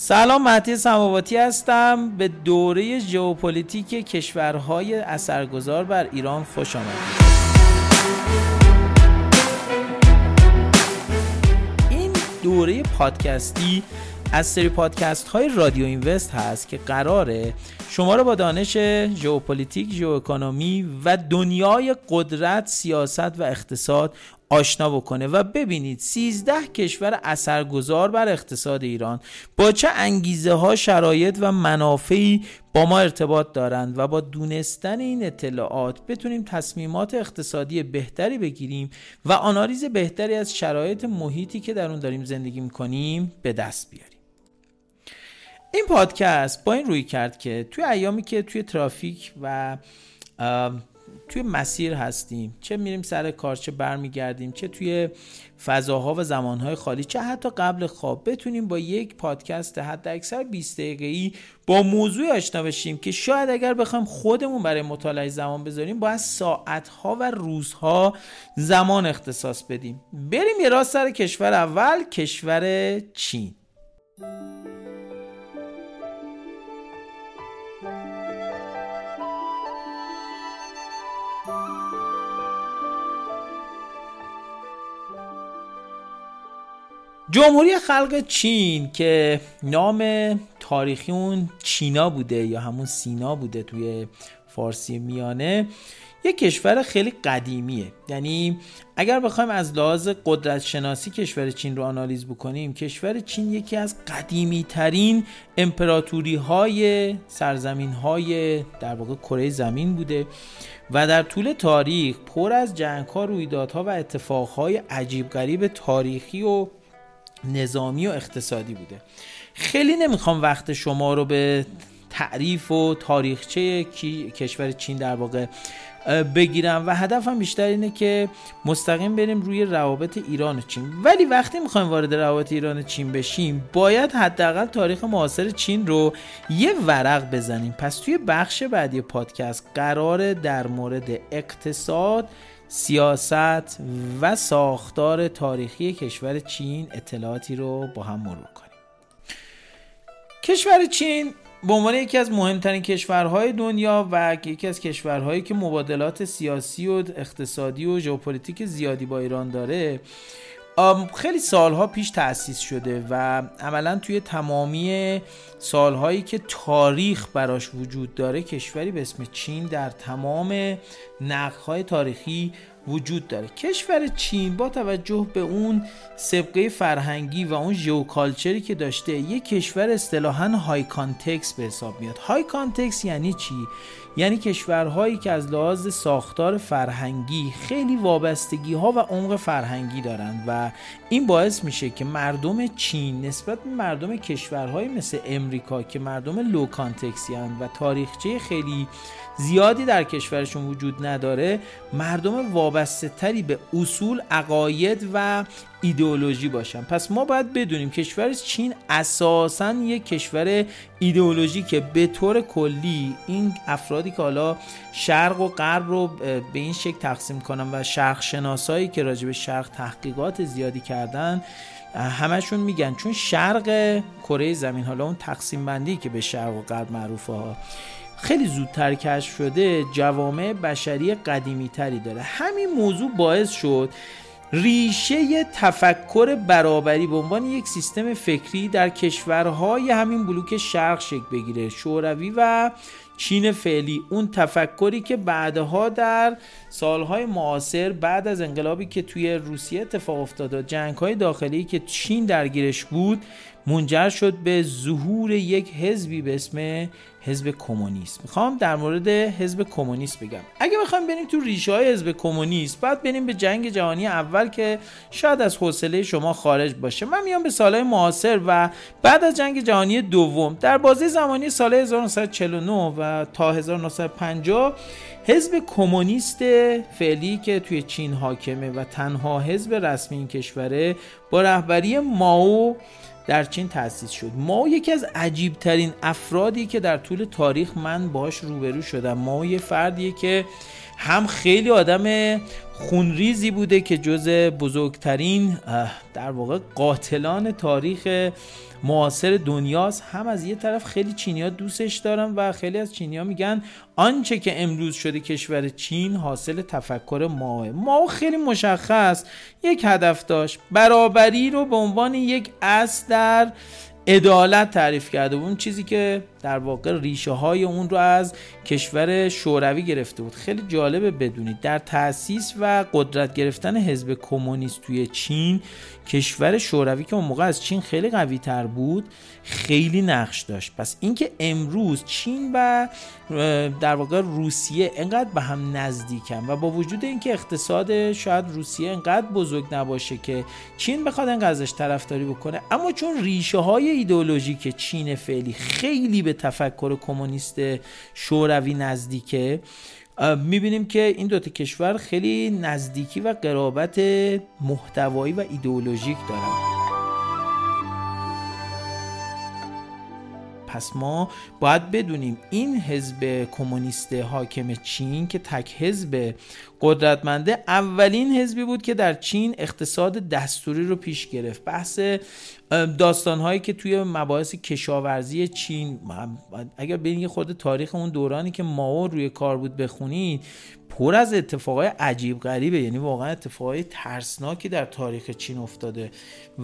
سلام مهدی سماواتی هستم. به دوره ژئوپلیتیک کشورهای اثرگذار بر ایران خوش آمدید. این دوره پادکستی از سری پادکست های رادیو Invest هست که قراره شما رو با دانش ژئوپلیتیک، ژئواکونومی و دنیای قدرت، سیاست و اقتصاد آشنا بکنه و ببینید 13 کشور اثرگذار بر اقتصاد ایران با چه انگیزه ها شرایط و منافعی با ما ارتباط دارند و با دونستن این اطلاعات بتونیم تصمیمات اقتصادی بهتری بگیریم و آنالیز بهتری از شرایط محیطی که در اون داریم زندگی می‌کنیم به دست بیاریم. این پادکست با این روی کرد که توی ایامی که توی ترافیک و توی مسیر هستیم. چه میریم سر کار چه برمیگردیم چه توی فضاها و زمانهای خالی چه حتی قبل خواب. بتونیم با یک پادکست حد اکثر 20 ای با موضوع آشنا بشیم که شاید اگر بخوایم خودمون برای مطالعه زمان بذاریم باید ساعتها و روزها زمان اختصاص بدیم. بریم یه راست سر کشور اول کشور چین. جمهوری خلق چین که نام تاریخی اون چینا بوده یا همون سینا بوده توی فارسی میانه یک کشور خیلی قدیمیه. یعنی اگر بخوایم از لحاظ قدرت شناسی کشور چین رو آنالیز بکنیم کشور چین یکی از قدیمی ترین امپراتوری های سرزمین های در واقع کره زمین بوده و در طول تاریخ پر از جنگ ها رویدادها و اتفاق های عجیب غریب تاریخی و نظامی و اقتصادی بوده. خیلی نمی‌خوام وقت شما رو به تعریف و تاریخچه کشور چین در واقع بگیرم و هدفم بیشتر اینه که مستقیم بریم روی روابط ایران و چین. ولی وقتی می‌خوایم وارد روابط ایران و چین بشیم باید حداقل تاریخ معاصر چین رو یه ورق بزنیم. پس توی بخش بعدی پادکست قرار در مورد اقتصاد سیاست و ساختار تاریخی کشور چین اطلاعاتی رو با هم مرور کنیم. کشور چین به عنوان یکی از مهمترین کشورهای دنیا و یکی از کشورهایی که مبادلات سیاسی و اقتصادی و ژئوپلیتیک زیادی با ایران داره خیلی سالها پیش تأسیس شده و عملا توی تمامی سالهایی که تاریخ براش وجود داره کشوری به اسم چین در تمام نقشه‌های تاریخی وجود داره. کشور چین با توجه به اون سبقه فرهنگی و اون geoculture ی که داشته یک کشور اصطلاحا high context به حساب میاد. high context یعنی چی؟ یعنی کشورهایی که از لحاظ ساختار فرهنگی خیلی وابستگی ها و عمق فرهنگی دارند و این باعث میشه که مردم چین نسبت به مردم کشورهایی مثل امریکا که مردم low context ی و تاریخچه خیلی زیادی در کشورشون وجود نداره مردم وابسته تری به اصول عقاید و ایدئولوژی باشن پس ما باید بدونیم کشور چین اساسا یک کشور ایدئولوژی که به طور کلی این افرادی که حالا شرق و غرب رو به این شکل تقسیم کنن و شرق شناسایی که راجع به شرق تحقیقات زیادی کردن همشون میگن. چون شرق کره زمین حالا اون تقسیم بندی که به شرق و غرب معروفه ها خیلی زودتر کشف شده جوامع بشری قدیمی تری داره. همین موضوع باعث شد ریشه تفکر برابری به عنوان یک سیستم فکری در کشورهای همین بلوک شرق شکل بگیره. شوروی و چین فعلی اون تفکری که بعدها در سالهای معاصر بعد از انقلابی که توی روسیه اتفاق افتاد و جنگهای داخلی که چین درگیرش بود منجر شد به ظهور یک حزبی به اسم حزب کمونیست می‌خوام در مورد حزب کمونیست بگم. اگه بخوام بریم تو ریشه های حزب کمونیست بعد بریم به جنگ جهانی اول که شاید از حوصله شما خارج باشه. من میام به سالهای معاصر و بعد از جنگ جهانی دوم در بازی زمانی سال 1949 و تا 1950 حزب کمونیست فعلی که توی چین حاکمه و تنها حزب رسمی این کشوره با رهبری ماو در چین تأسیس شد. ما یکی از عجیب ترین افرادی که در طول تاریخ من باش روبرو شدم. ما یه فردیه که هم خیلی آدم خونریزی بوده که جز بزرگترین در واقع قاتلان تاریخ معاصر دنیاست. هم از یه طرف خیلی چینی دوستش دارن و خیلی از چینی میگن آنچه که امروز شده کشور چین حاصل تفکر ماه. ما خیلی مشخص. یک هدف داشت. برابری رو به عنوان یک اصل در عدالت تعریف کرده اون چیزی که در واقع ریشه های اون رو از کشور شوروی گرفته بود. خیلی جالبه بدونید. در تاسیس و قدرت گرفتن حزب کمونیست توی چین کشور شوروی که اون موقع از چین خیلی قوی تر بود خیلی نقش داشت. پس اینکه امروز چین و در واقع روسیه انقدر به هم نزدیکن و با وجود اینکه اقتصاد شاید روسیه انقدر بزرگ نباشه که چین بخواد انقدر ازش طرفداری بکنه اما چون ریشه های ایدئولوژیک چین فعلی خیلی به تفکر کمونیست شوروی نزدیکه. می‌بینیم که این دوتا کشور خیلی نزدیکی و قرابت محتوایی و ایدئولوژیک دارن. پس ما باید بدونیم این حزب کمونیست حاکم چین که تک حزب قدرتمنده اولین حزبی بود که در چین اقتصاد دستوری رو پیش گرفت. بحث داستانهایی که توی مباحث کشاورزی چین اگر برین یه خود تاریخ اون دورانی که ماو روی کار بود بخونید پر از اتفاقای عجیب غریبه یعنی واقعا اتفاقای ترسناکی در تاریخ چین افتاده.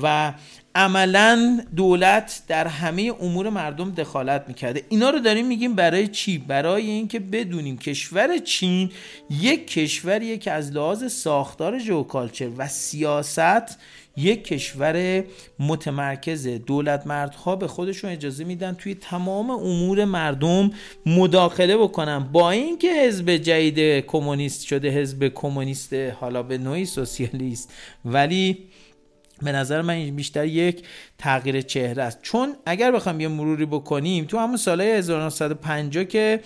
و عملا دولت در همه امور مردم دخالت می‌کرده. اینا رو داریم میگیم برای چی؟ برای اینکه بدونیم کشور چین یک کشوریه که از لحاظ ساختار ژئوکالچر و سیاست یک کشور متمرکز دولت مردها به خودشون اجازه میدن توی تمام امور مردم مداخله بکنن. با اینکه حزب جدید کمونیست شده حزب کمونیست حالا به نوعی سوسیالیست ولی به نظر من بیشتر یک تغییر چهره است. چون اگر بخوام یه مروری بکنیم تو همون سالهای 1950 که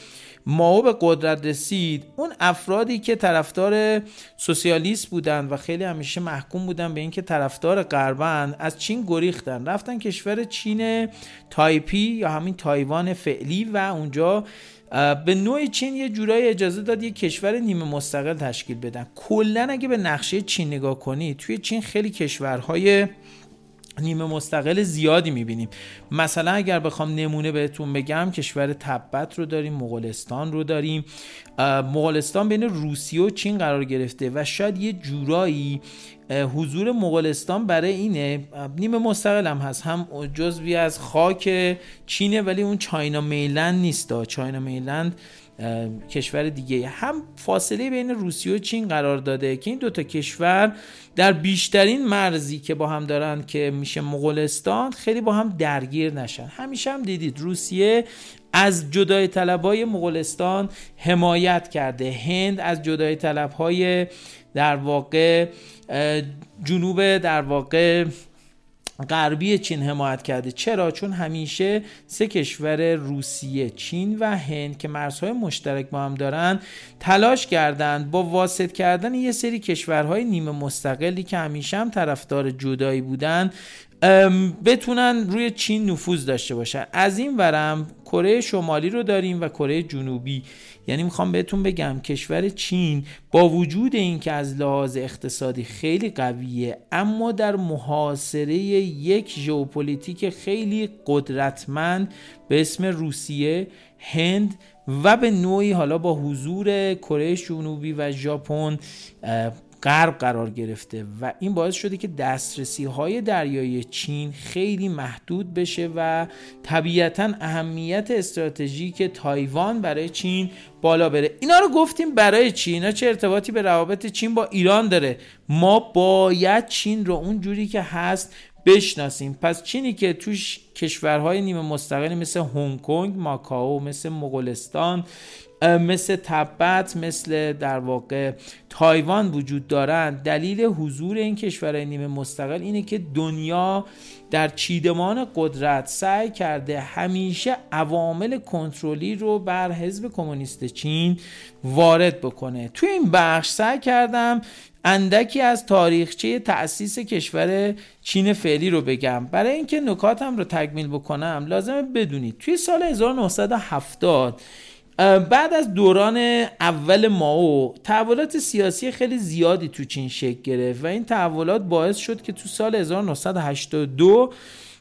مائو به قدرت رسید اون افرادی که طرفدار سوسیالیست بودن و خیلی همیشه محکوم بودن به اینکه طرفدار غربن از چین گریختن. رفتن کشور چین تایپه یا همین تایوان فعلی و اونجا به نوع چین یه جورایی اجازه داد یه کشور نیمه مستقل تشکیل بدن. کلا اگه به نقشه چین نگاه کنی توی چین خیلی کشورهای نیمه مستقل زیادی می‌بینیم. مثلا اگر بخوام نمونه بهتون بگم کشور تبت رو داریم مغولستان رو داریم. مغولستان بین روسیه و چین قرار گرفته و شاید یه جورایی حضور مغولستان برای اینه نیمه مستقل هم هست. هم جزوی از خاک چینه ولی اون چاینا میلند نیست. چاینا میلند کشور دیگه. هم فاصله بین روسیه و چین قرار داده که این دوتا کشور در بیشترین مرزی که با هم دارن که میشه مغولستان خیلی با هم درگیر نشن. همیشه هم دیدید روسیه از جدای طلبهای مغولستان حمایت کرده. هند از جدای طلبهای در واقع جنوب در واقع غربی چین حمایت کرده. چرا؟ چون همیشه سه کشور روسیه چین و هند که مرزهای مشترک با هم دارن تلاش کردند با واسط کردن یه سری کشورهای نیمه مستقلی که همیشه هم طرفدار جدایی بودن بتونن روی چین نفوذ داشته باشن. از این ورم کره شمالی رو داریم و کره جنوبی. یعنی می‌خوام بهتون بگم کشور چین با وجود اینکه از لحاظ اقتصادی خیلی قویه اما در محاصره یک ژئوپلیتیک خیلی قدرتمند به اسم روسیه هند و به نوعی حالا با حضور کره جنوبی و ژاپن غرب قرار گرفته و این باعث شده که دسترسی های دریایی چین خیلی محدود بشه و طبیعتا اهمیت استراتژیک تایوان برای چین بالا بره. اینا رو گفتیم برای چین. اینا چه ارتباطی به روابط چین با ایران داره؟ ما باید چین رو اون جوری که هست بشناسیم. پس چینی که توش کشورهای نیمه مستقلی مثل هنگ کنگ، ماکائو، مثل مغولستان، مثل تبت مثل در واقع تایوان وجود دارند دلیل حضور این کشورهای نیمه مستقل اینه که دنیا در چیدمان قدرت سعی کرده همیشه عوامل کنترلی رو بر حزب کمونیست چین وارد بکنه. توی این بخش سعی کردم اندکی از تاریخچه تأسیس کشور چین فعلی رو بگم. برای اینکه نکاتم رو تکمیل بکنم لازمه بدونید توی سال 1970 بعد از دوران اول ماو تحولات سیاسی خیلی زیادی تو چین شکل گرفت و این تحولات باعث شد که تو سال 1982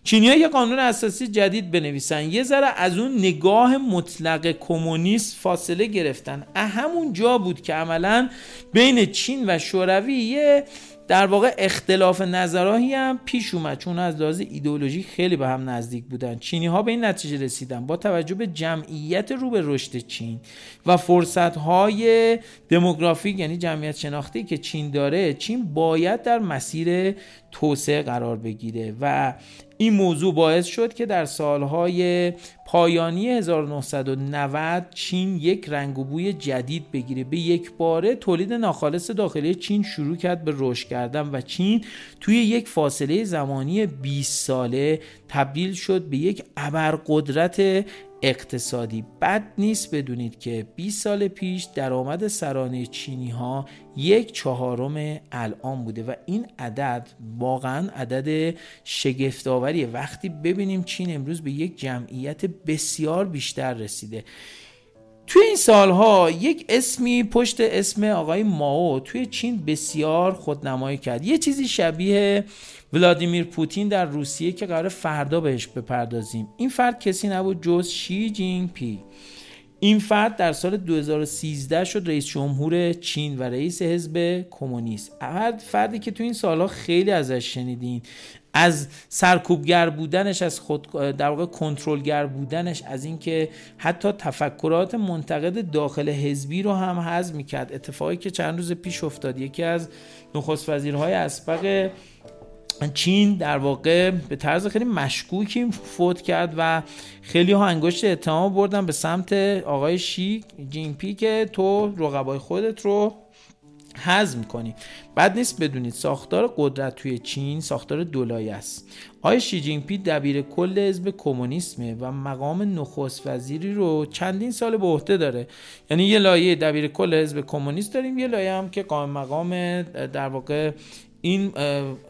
چینی یه قانون اساسی جدید بنویسن. یه ذره از اون نگاه مطلق کمونیست فاصله گرفتن. همون جا بود که عملا بین چین و شوروی یه در واقع اختلاف نظرهایی هم پیش اومد چون از لحاظ ایدئولوژی خیلی به هم نزدیک بودن. چینی ها به این نتیجه رسیدن. با توجه به جمعیت رو به رشد چین و فرصت های دموگرافیک یعنی جمعیت شناختی که چین داره چین باید در مسیر توسعه قرار بگیره و این موضوع باعث شد که در سالهای پایانی 1990 چین یک رنگ و بوی جدید بگیره. به یک باره تولید ناخالص داخلی چین شروع کرد به رشد کردن و چین توی یک فاصله زمانی 20 ساله تبدیل شد به یک ابرقدرت اقتصادی بد نیست بدونید که 20 سال پیش درآمد سرانه چینی ها یک چهارم الان بوده و این عدد واقعا عدد شگفتآوریه وقتی ببینیم چین امروز به یک جمعیت بسیار بیشتر رسیده. توی این سالها یک اسمی پشت اسم آقای ماو توی چین بسیار خودنمایی کرد. یه چیزی شبیه ولادیمیر پوتین در روسیه که قرار فردا بهش بپردازیم. این فرد کسی نبود جز شی جینگ پی این فرد در سال 2013 شد رئیس جمهور چین و رئیس حزب کمونیست. فردی که تو این سالها خیلی ازش شنیدین از سرکوبگر بودنش از خود در واقع کنترلگر بودنش از اینکه حتی تفکرات منتقد داخل حزبی رو هم حذف می‌کرد. اتفاقی که چند روز پیش افتاد یکی از نخست وزیرهای اسبق چین در واقع به طرز خیلی مشکوکی فوت کرد و خیلی ها انگشت اتهام بردن به سمت آقای شی جینپی که تو رقبای خودت رو هضم کنی بعد نیست بدونید ساختار قدرت توی چین ساختار دولایی است. آقای شی جین پی دبیر کل حزب کمونیسمه و مقام نخست وزیری رو چندین سال به عهده داره. یعنی یه لایه دبیر کل حزب کمونیست داریم یه لایه هم که قائم مقام در واقع این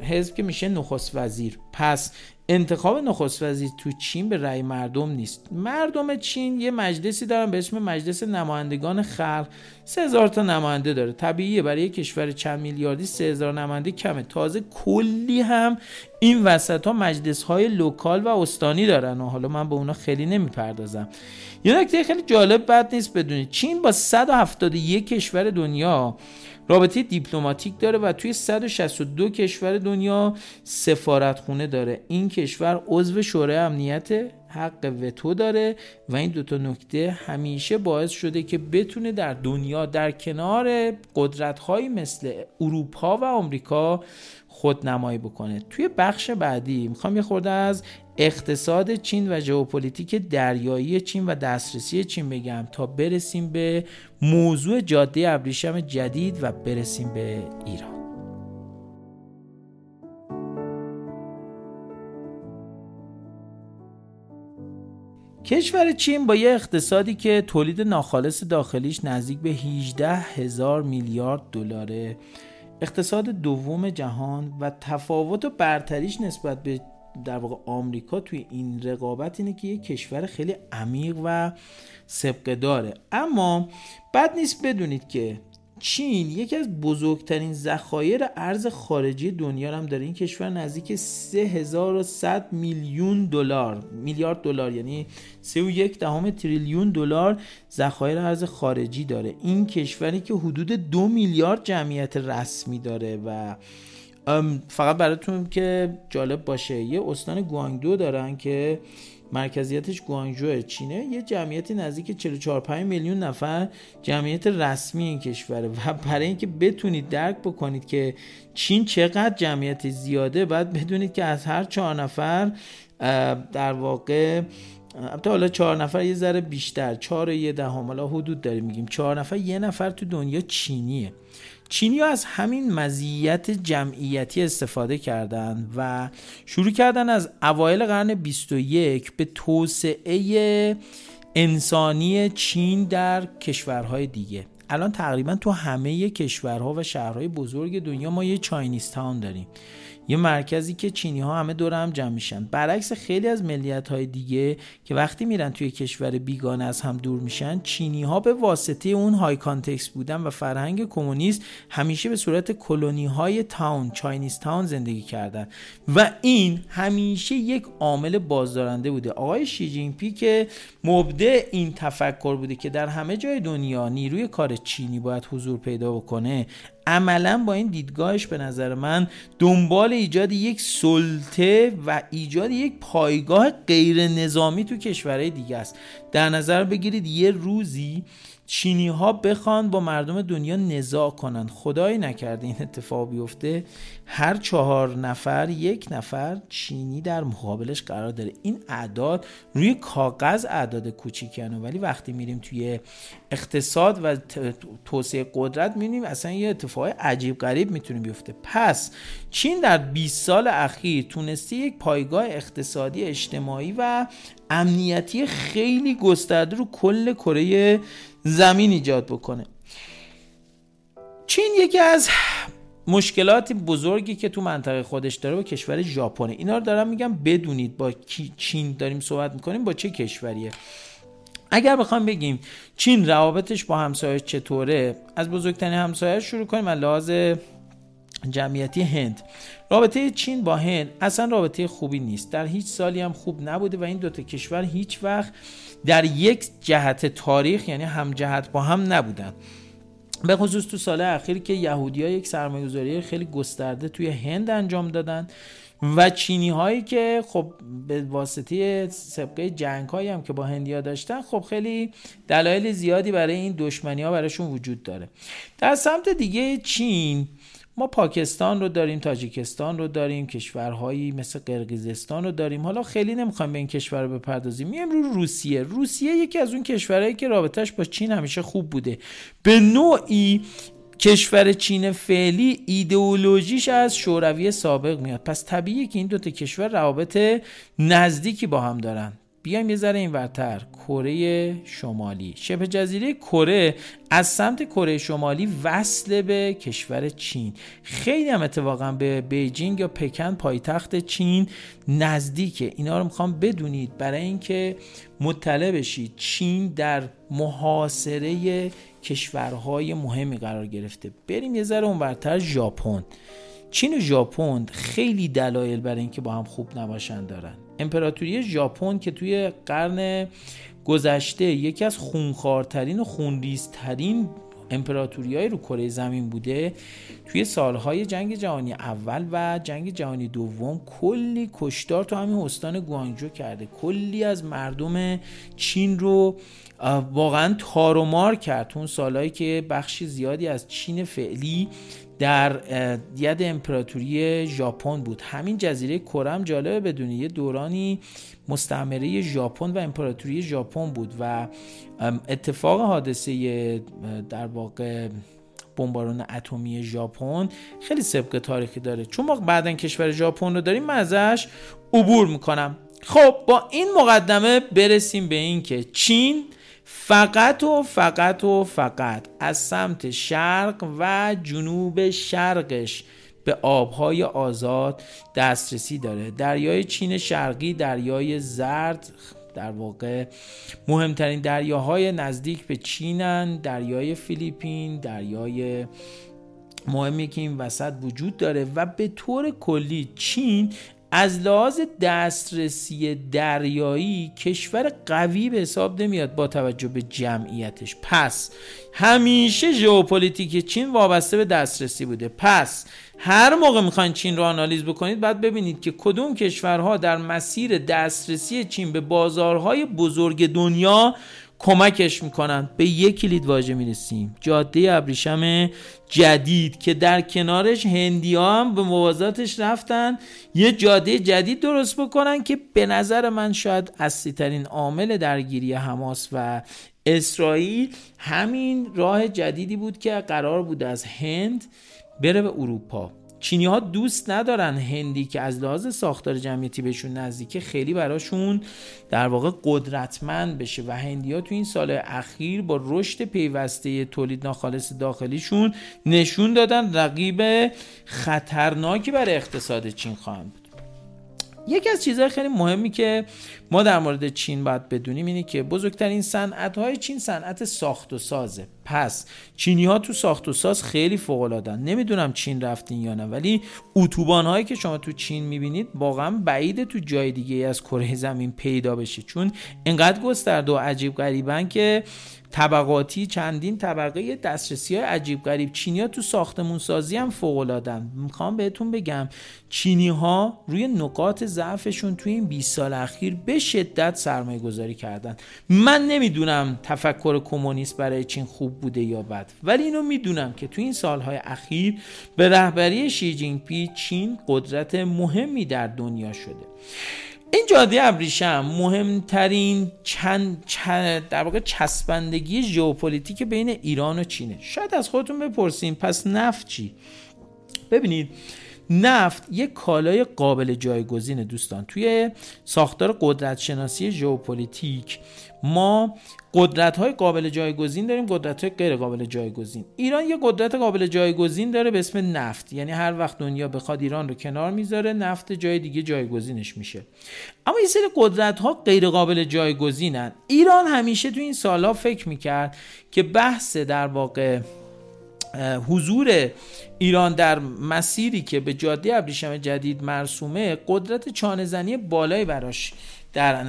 حزب که میشه نخست وزیر. پس انتخاب نخست وزیر تو چین به رأی مردم نیست. مردم چین یه مجلسی دارن به اسم مجلس نمایندگان خلق. سه هزار تا نماینده داره. طبیعیه. برای یک کشور چند میلیاردی سه هزار نماینده کمه. تازه کلی هم این وسط ها مجلس های local و استانی دارن. و حالا من به اونا خیلی نمی‌پردازم. یه نکته خیلی جالب بد نیست بدونید. چین با 171 کشور دنیا رابطه دیپلماتیک داره و توی 162 کشور دنیا سفارتخونه داره. این کشور عضو شورای امنیت حق وتو داره و این دوتا نکته همیشه باعث شده که بتونه در دنیا در کنار قدرت مثل اروپا و آمریکا خودنمایی بکنه. توی بخش بعدی می‌خوام یه خورده از اقتصاد چین و ژئوپلیتیک دریایی چین و دسترسی چین بگم تا برسیم به موضوع جاده ابریشم جدید و برسیم به ایران. کشور چین با یه اقتصادی که تولید ناخالص داخلیش نزدیک به 18 هزار میلیارد دلاره. اقتصاد دوم جهان و تفاوت و برتریش نسبت به در واقع آمریکا توی این رقابت اینه که یه کشور خیلی عمیق و سبقه داره. اما بد نیست بدونید که چین یکی از بزرگترین ذخایر ارز خارجی دنیا هم داره. این کشور نزدیک 3100 میلیون دلار میلیارد دلار یعنی 3.1 دهم تریلیون دلار ذخایر ارز خارجی داره. این کشوری که حدود دو میلیارد جمعیت رسمی داره و فقط براتون که جالب باشه یه استان گوانگدو دارن که مرکزیتش گوانجو چینه. یه جمعیتی نزدیک 44 5 میلیون نفر جمعیت رسمی این کشوره. و برای اینکه بتونید درک بکنید که چین چقدر جمعیت زیاده باید بدونید که از هر چهار نفر در واقع البته حالا چهار نفر یه ذره بیشتر چهار یه دهم حالا حدود داریم میگیم. چهار نفر یه نفر تو دنیا چینیه. چینی از همین مزیت جمعیتی استفاده کردند و شروع کردن از اوایل قرن 21 به توسعه انسانی چین در کشورهای دیگه. الان تقریبا تو همه کشورها و شهرهای بزرگ دنیا ما یه Chinese town داریم. یه مرکزی که چینی ها همه دور هم جمع میشن. برعکس خیلی از ملیت های دیگه که وقتی میرن توی کشور بیگانه از هم دور میشن چینی ها به واسطه اون high context بودن و فرهنگ کمونیست همیشه به صورت کلونی های تاون چاینیز تاون زندگی کردن. و این همیشه یک عامل بازدارنده بوده. آقای شی جین پی که مبدع این تفکر بوده که در همه جای دنیا نیروی کار چینی باید حضور پیدا بکنه. عملا با این دیدگاهش به نظر من دنبال ایجاد یک سلطه و ایجاد یک پایگاه غیر نظامی تو کشورهای دیگه است. در نظر بگیرید یه روزی چینی ها بخوان با مردم دنیا نزاع کنن. خدای نکرده این اتفاق بیفته. هر چهار نفر یک نفر چینی در مقابلش قرار داره. این اعداد روی کاغذ اعداد کوچیکنه ولی وقتی میریم توی اقتصاد و توسعه قدرت می‌بینیم اصلا یه اتفاق عجیب غریب می‌تونه بیفته. پس چین در 20 سال اخیر تونسته یک پایگاه اقتصادی اجتماعی و امنیتی خیلی گسترده رو کل کره زمین ایجاد بکنه. چین یکی از مشکلات بزرگی که تو منطقه خودش داره با کشور ژاپن اینا رو دارم میگم بدونید با چین داریم صحبت می‌کنیم با چه کشوریه؟ اگر بخوام بگیم چین روابطش با همسایه چطوره از بزرگترین همسایه شروع کنیم از لحاظ جمعیتی هند. رابطه چین با هند اصلا رابطه خوبی نیست. در هیچ سالی هم خوب نبوده و این دوتا کشور هیچ وقت در یک جهت تاریخ یعنی هم جهت با هم نبودن. به خصوص تو سال اخیر که یهودی ها یک سرمایه‌گذاری خیلی گسترده توی هند انجام دادن. و چینی هایی که خب به واسطه سبقه جنگ هایی هم که با هندیا داشتن خب خیلی دلایل زیادی برای این دشمنی ها براشون وجود داره. در سمت دیگه چین ما پاکستان رو داریم تاجیکستان رو داریم کشورهایی مثل قرقیزستان رو داریم. حالا خیلی نمی‌خوایم به این کشور رو بپردازیم. میایم رو روسیه. روسیه یکی از اون کشورهایی که رابطهش با چین همیشه خوب بوده. به نوعی کشور چین فعلی ایدئولوژیش از شوروی سابق میاد. پس طبیعیه که این دوتا کشور روابط نزدیکی با هم دارن. بیایم یه ذره این ورتر. کره شمالی. شبه جزیره کره از سمت کره شمالی وصل به کشور چین. خیلی هم اتفاقا به بیجینگ یا پکن پایتخت چین نزدیکه. اینا رو می‌خوام بدونید. برای اینکه مطلع بشید چین در محاصره کشورهای مهمی قرار گرفته. بریم یه ذره اونورتر ژاپن. چین و ژاپن خیلی دلایل برای اینکه با هم خوب نباشن دارن. امپراتوری ژاپن که توی قرن گذشته یکی از خونخوارترین و خونریزترین امپراتوری رو کره زمین بوده توی سالهای جنگ جهانی اول و جنگ جهانی دوم کلی کشتار تو همین استان گوانجو کرده. کلی از مردم چین رو واقعا تار و مار کرد اون سالهایی که بخشی زیادی از چین فعلی در ید امپراتوری ژاپن بود. همین جزیره کرم جالبه بدونی یه دورانی مستعمره ژاپن و امپراتوری ژاپن بود و اتفاق حادثه در واقع بمباران اتمی ژاپن خیلی سبق تاریخی داره. چون ما بعدا کشور ژاپن رو داریم من ازش عبور می‌کنم. خب با این مقدمه برسیم به این که چین فقط و فقط و فقط از سمت شرق و جنوب شرقش به آبهای آزاد دسترسی داره. دریای چین شرقی دریای زرد در واقع مهمترین دریاهای نزدیک به چینن دریای فیلیپین دریای مهمی که این وسط وجود داره و به طور کلی چین از لحاظ دسترسی دریایی کشور قوی به حساب نمیاد با توجه به جمعیتش. پس همیشه ژئوپلیتیک چین وابسته به دسترسی بوده. پس هر موقع می‌خواین چین رو آنالیز بکنید باید ببینید که کدوم کشورها در مسیر دسترسی چین به بازارهای بزرگ دنیا کمکش می‌کنن. به یک کلید واژه می‌رسیم. جاده ابریشم جدید که در کنارش هندی هم به موازاتش رفتن. یه جاده جدید درست بکنن که به نظر من شاید اصلی ترین عامل درگیری حماس و اسرائیل همین راه جدیدی بود که قرار بود از هند بره به اروپا. چینی ها دوست ندارن هندی که از لحاظ ساختار جمعیتی بهشون نزدیکه خیلی براشون در واقع قدرتمند بشه و هندی ها تو این سال اخیر با رشد پیوسته تولید ناخالص داخلیشون نشون دادن رقیب خطرناکی برای اقتصاد چین خواهند بود. یکی از چیزهای خیلی مهمی که ما در مورد چین باید بدونیم اینه که بزرگترین صنعت های چین صنعت ساخت و سازه. پس چینی ها تو ساخت و ساز خیلی فوق العاده نمی‌دونم چین رفتین یا نه ولی اتوبان هایی که شما تو چین می‌بینید واقعا بعیده تو جای دیگه از کره زمین پیدا بشه. چون انقدر گسترده و عجیب غریبن که طبقاتی چندین طبقه دسترسی های عجیب غریب. چینی ها تو ساختمون سازی هم فوق العادن می‌خوام بهتون بگم چینی ها روی نقاط ضعفشون توی این 20 سال اخیر به شدت سرمایه گذاری کردن. من نمی‌دونم تفکر کمونیست برای چین خوب بوده یا بد. ولی اینو می‌دونم که توی این سالهای اخیر به رهبری شی جین پینگ چین قدرت مهمی در دنیا شده. این جاده ابریشم مهمترین چند, چند در واقع چسبندگی ژئوپلیتیک بین ایران و چینه. شاید از خودتون بپرسین پس نفت چی؟ ببینید نفت یک کالای قابل جایگزین دوستان. توی ساختار قدرت شناسی ژئوپلیتیک ما قدرت های قابل جایگزین داریم قدرت های غیر قابل جایگزین. ایران یه قدرت قابل جایگزین داره به اسم نفت. یعنی هر وقت دنیا بخواد ایران رو کنار می‌ذاره نفت جای دیگه جایگزینش میشه. اما یه سری قدرت ها غیر قابل جایگزینن. ایران همیشه تو این سالها فکر می‌کرد که بحث در واقع حضور ایران در مسیری که به جاده ابریشم جدید مرسومه قدرت چانهزنی بالایی براش در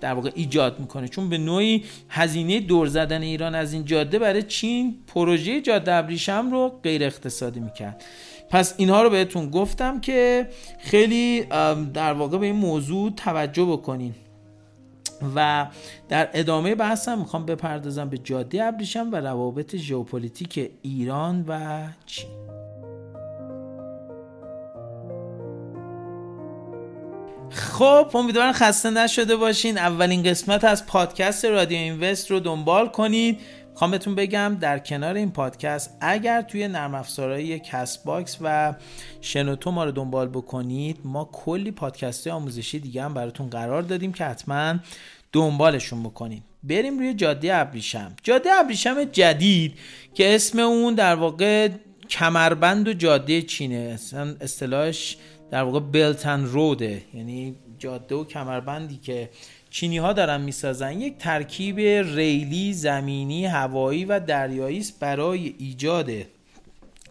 در واقع ایجاد می‌کنه. چون به نوعی هزینه دور زدن ایران از این جاده برای چین پروژه جاده ابریشم رو غیر اقتصادی می‌کرد. پس اینها رو بهتون گفتم که خیلی در واقع به این موضوع توجه بکنین. و در ادامه بحثم می‌خوام بپردازم به جاده ابریشم و روابط ژئوپلیتیک ایران و چین. خب امیدوارم خسته نشده باشین. اولین قسمت از پادکست رادیو Invest رو دنبال کنید. می‌خوام بهتون بگم در کنار این پادکست اگر توی نرم افزارهای Castbox و شنوتو ما رو دنبال بکنید ما کلی پادکست آموزشی دیگه هم براتون قرار دادیم که حتما دنبالشون بکنید بریم روی جاده ابریشم. جاده ابریشم جدید که اسم اون در واقع کمربند و جاده چینه. اصطلاحش در واقع بلتن روده یعنی جاده و کمربندی که چینی ها دارن می‌سازن یک ترکیب ریلی زمینی هوایی و دریایی است برای ایجاد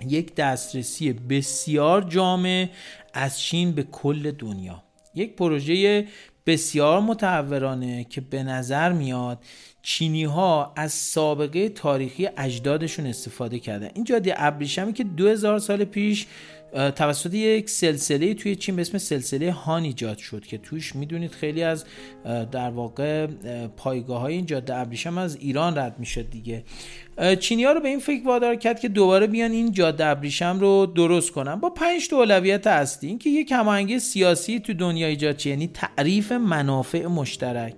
یک دسترسی بسیار جامع از چین به کل دنیا. یک پروژه بسیار متحورانه که به نظر میاد چینی ها از سابقه تاریخی اجدادشون استفاده کردن. این جاده ابریشمی که 2000 سال پیش توسط یک سلسله توی چین به اسم سلسله هان ایجاد شد که توش می‌دونید خیلی از در واقع پایگاه های این جاده ابریشم از ایران رد می‌شد دیگه. چینی ها رو به این فکر وادار کرد که دوباره بیان این جاده ابریشم رو درست کنن. با پنج تا اولویت هستی اینکه یک هماهنگی سیاسی تو دنیا ایجاد چه یعنی تعریف منافع مشترک.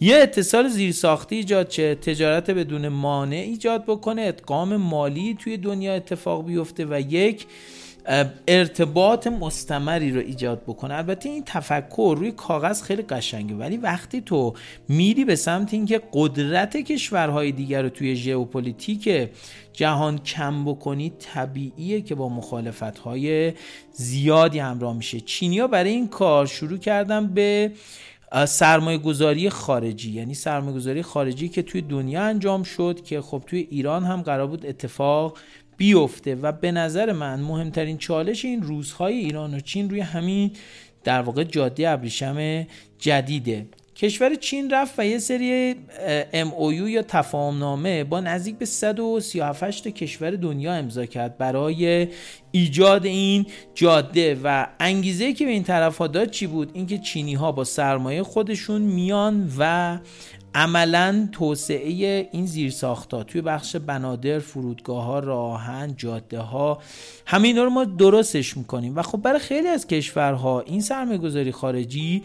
یه اتصال زیرساختی ایجاد چه تجارت بدون مانع ایجاد بکنه ادغام مالی توی دنیا اتفاق بیفته و یک ارتباط مستمری رو ایجاد بکنه. البته این تفکر روی کاغذ خیلی قشنگه ولی وقتی تو میری به سمت اینکه قدرت کشورهای دیگر رو توی ژئوپلیتیک جهان کم بکنی طبیعیه که با مخالفت های زیادی همراه میشه. چینیا برای این کار شروع کردن به سرمایه گذاری خارجی. یعنی سرمایه گذاری خارجی که توی دنیا انجام شد که خب توی ایران هم قرار بود اتفاق بیفته و به نظر من مهمترین چالش این روزهای ایران و چین روی همین در واقع جاده ابریشم جدیده. کشور چین رفت و یه سری MOU یا تفاهم نامه با نزدیک به 138 تا کشور دنیا امضا کرد برای ایجاد این جاده و انگیزه که به این طرف ها داد چی بود؟ اینکه چینی ها با سرمایه خودشون میان و عملا توسعه این زیر ساختا توی بخش بنادر فرودگاه ها راهن جاده ها همه اینا رو ما درستش می‌کنیم. و خب برای خیلی از کشورها این سرمایه گذاری خارجی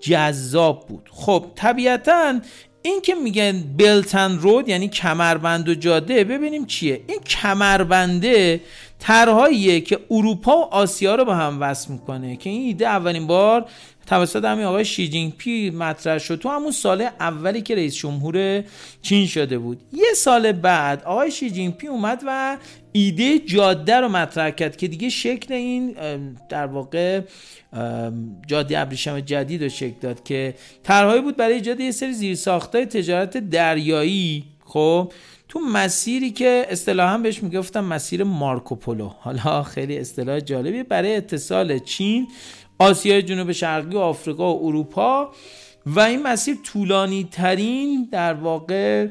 جذاب بود. خب طبیعتا این که میگن Belt and Road یعنی کمربند و جاده ببینیم چیه. این کمربنده طرحهاییه که اروپا و آسیا رو با هم وصل می‌کنه که این ایده اولین بار توسط همین آقای شی جینگ پی مطرح شد. تو همون سال اولی که رئیس جمهور چین شده بود. یه سال بعد آقای شی جینگ پی اومد و ایده جاده رو مطرح کرد که دیگه شکل این در واقع جاده ابریشم جدید رو شکل داد که طرحهایی بود برای ایجاد یه سری زیرساختای تجارت دریایی. خب تو مسیری که اصطلاحا بهش می‌گفتم مسیر مارکوپولو. حالا خیلی اصطلاح جالبی برای اتصال چین آسیای جنوب شرقی و آفریقا و اروپا و این مسیر طولانی ترین در واقع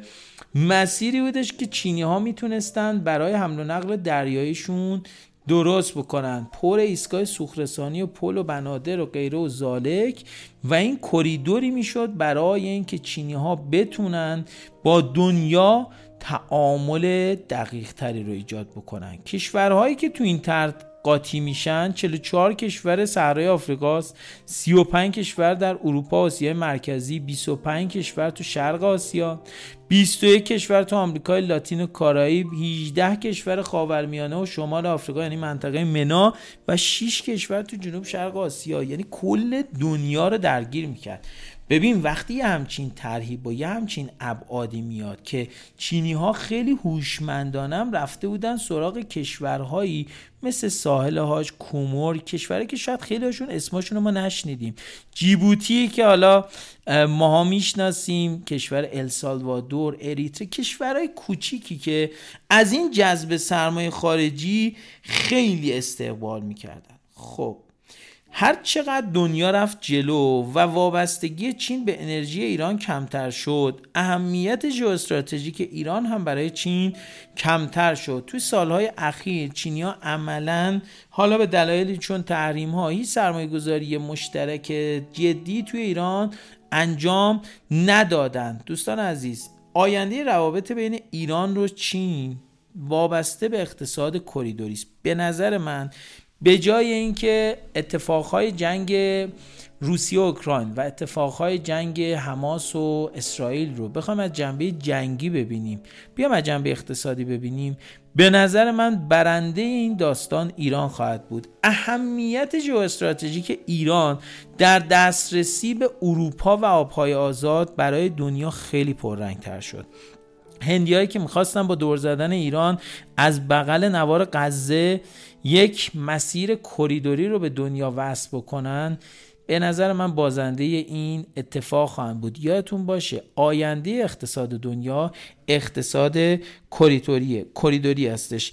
مسیری بودش که چینی ها می‌تونستن برای حمل و نقل دریاییشون درست بکنن. پر ایستگاه سوخرسانی و پل و بنادر و غیره و زالک و این کریدوری می‌شد برای اینکه چینی ها بتونن با دنیا تعامل دقیق تری رو ایجاد بکنن. کشورهایی که تو این قاطی میشن 44 کشور صحرای آفریقاست 35 کشور در اروپا و آسیای مرکزی 25 کشور تو شرق آسیا 21 کشور تو آمریکای لاتین و کارائیب 18 کشور خاورمیانه و شمال آفریقا یعنی منطقه منا و 6 کشور تو جنوب شرق آسیا. یعنی کل دنیا رو درگیر می‌کرد. ببین وقتی همچین طرحی با یه همچین ابعادی میاد که چینی ها خیلی هوشمندانم رفته بودن سراغ کشورهایی مثل ساحل هاش کومور کشوری که شاید خیلی هاشون اسمشون رو ما نشنیدیم. جیبوتی که حالا ماها می‌شناسیم کشور السالوادور اریتره کشورهای کوچیکی که از این جذب سرمایه خارجی خیلی استقبال می‌کردن. خب هر چقدر دنیا رفت جلو و وابستگی چین به انرژی ایران کمتر شد اهمیت ژئواستراتژیک ایران هم برای چین کمتر شد. توی سالهای اخیر چینیا عملا حالا به دلایلی چون تحریم هایی سرمایه گذاری مشترک جدی توی ایران انجام ندادن دوستان عزیز آینده روابط بین ایران و چین وابسته به اقتصاد کریدوری است به نظر من به جای اینکه اتفاقهای جنگ روسیه و اوکراین و اتفاقهای جنگ حماس و اسرائیل رو بخوایم از جنبه جنگی ببینیم بیام از جنبه اقتصادی ببینیم به نظر من برنده این داستان ایران خواهد بود. اهمیت ژئواستراتژیک ایران در دسترسی به اروپا و آبهای آزاد برای دنیا خیلی پررنگتر شد. هندیایی که می‌خواستن با دور زدن ایران از بغل نوار غزه یک مسیر کریدوری رو به دنیا وصل بکنن به نظر من بازنده این اتفاق خواهند بود. یادتون باشه آینده اقتصاد دنیا اقتصاد کریدوریه کریدوری هستش.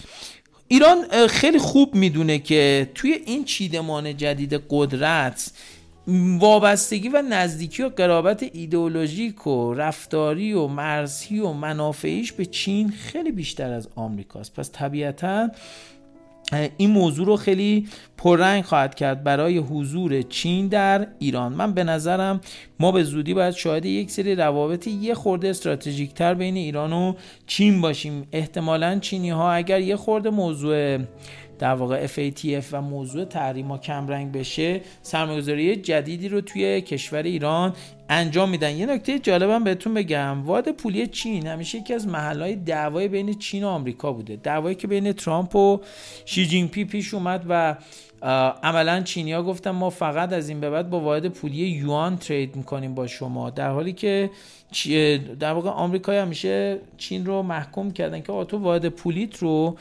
ایران خیلی خوب می‌دونه که توی این چیدمان جدید قدرت وابستگی و نزدیکی و قرابت ایدئولوژیک و رفتاری و مرزی و منافعیش به چین خیلی بیشتر از آمریکاست. پس طبیعتا این موضوع رو خیلی پررنگ خواهد کرد برای حضور چین در ایران. من به نظرم ما به زودی باید شاهد یک سری روابط یه خورده استراتژیک تر بین ایران و چین باشیم. احتمالا چینی ها اگر یه خورده موضوع در واقع FATF و موضوع تحریم ها کمرنگ بشه سرمایه‌گذاری جدیدی رو توی کشور ایران انجام میدن. یه نکته جالبم بهتون بگم واد پولی چین همیشه یکی از محلهای دعوای بین چین و آمریکا بوده. دعوایی که بین ترامپ و شی جین پی پیش اومد و عملا چینیا گفتن ما فقط از این به بعد با واحد پولی یوان ترید می‌کنیم با شما. در حالی که در واقع آمریکا همیشه چین رو محکوم کردن که تو واحد پولیت رو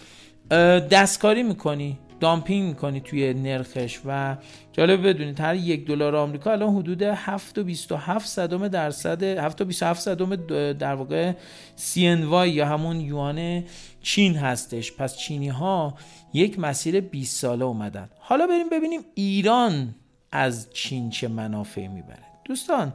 دستکاری می‌کنی دامپینگ می‌کنی توی نرخش و جالب بدونید هر یک دلار آمریکا الان حدود 7.27 صدم درصد 7.27 صدم در واقع CNY یا همون یوان چین هستش. پس چینی ها یک مسیر 20 ساله اومدن. حالا بریم ببینیم ایران از چین چه منافعی می‌بره. دوستان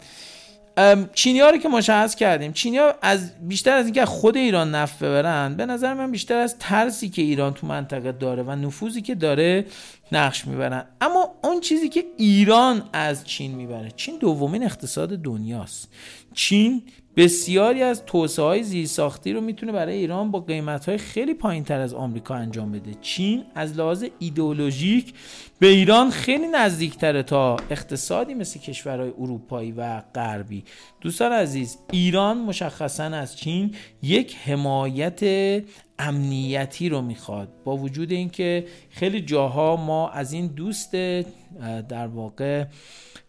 چینی ها رو که مشخص کردیم. چینی ها از بیشتر از اینکه خود ایران نفت ببرن به نظر من بیشتر از ترسی که ایران تو منطقه داره و نفوذی که داره نقش می‌برن. اما اون چیزی که ایران از چین می‌بره چین دومین اقتصاد دنیاست. چین بسیاری از توسعه های زیرساختی رو می‌تونه برای ایران با قیمت های خیلی پایین تر از آمریکا انجام بده. چین از لحاظ ایدئولوژیک به ایران خیلی نزدیکتره تا اقتصادی مثل کشورهای اروپایی و غربی. دوستان عزیز ایران مشخصا از چین یک حمایت امنیتی رو می‌خواد. با وجود اینکه خیلی جاها ما از این دوست در واقع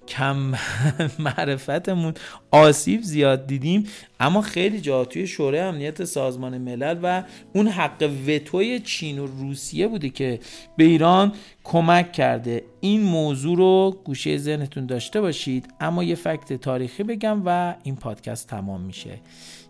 کم معرفتمون آسیب زیاد دیدیم اما خیلی جا توی شورای امنیت سازمان ملل و اون حق وتوی چین و روسیه بوده که به ایران کمک کرده. این موضوع رو گوشه ذهنتون داشته باشید اما یه فکت تاریخی بگم و این پادکست تمام میشه.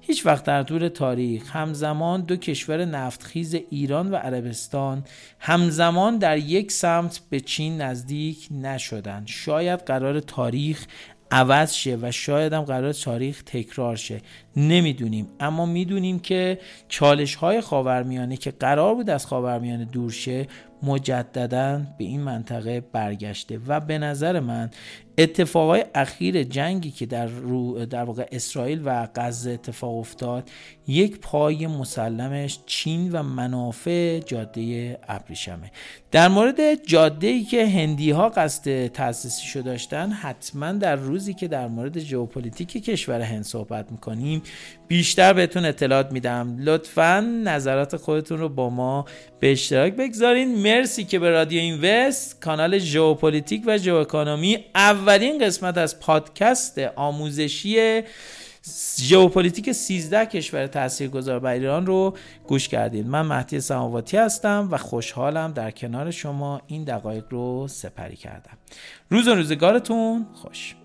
هیچ وقت در طول تاریخ همزمان دو کشور نفتخیز ایران و عربستان همزمان در یک سمت به چین نزدیک نشدند شاید قرار تاریخ عوض شه و شاید هم قرار تاریخ تکرار شه. نمی‌دونیم. اما می‌دونیم که چالش های خاورمیانه که قرار بود از خاورمیانه دور شه مجددا به این منطقه برگشته و به نظر من اتفاقای اخیر جنگی که در, رو در واقع اسرائیل و غزه اتفاق افتاد یک پای مسلمش چین و منافع جاده ابریشمه. در مورد جاده ای که هندی ها قصد تاسیسشو داشتن حتما در روزی که در مورد ژئوپلیتیک کشور هند صحبت می‌کنیم بیشتر بهتون اطلاعات میدم. لطفا نظرات خودتون رو با ما به اشتراک بگذارین. مرسی که به رادیو Invest کانال ژئوپلیتیک و ژئواکونومی اولین قسمت از پادکست آموزشی ژئوپلیتیک 13 کشور تاثیرگذار بر ایران رو گوش کردید من مهدی سماواتی هستم و خوشحالم در کنار شما این دقایق رو سپری کردم. روز و روزگارتون خوش.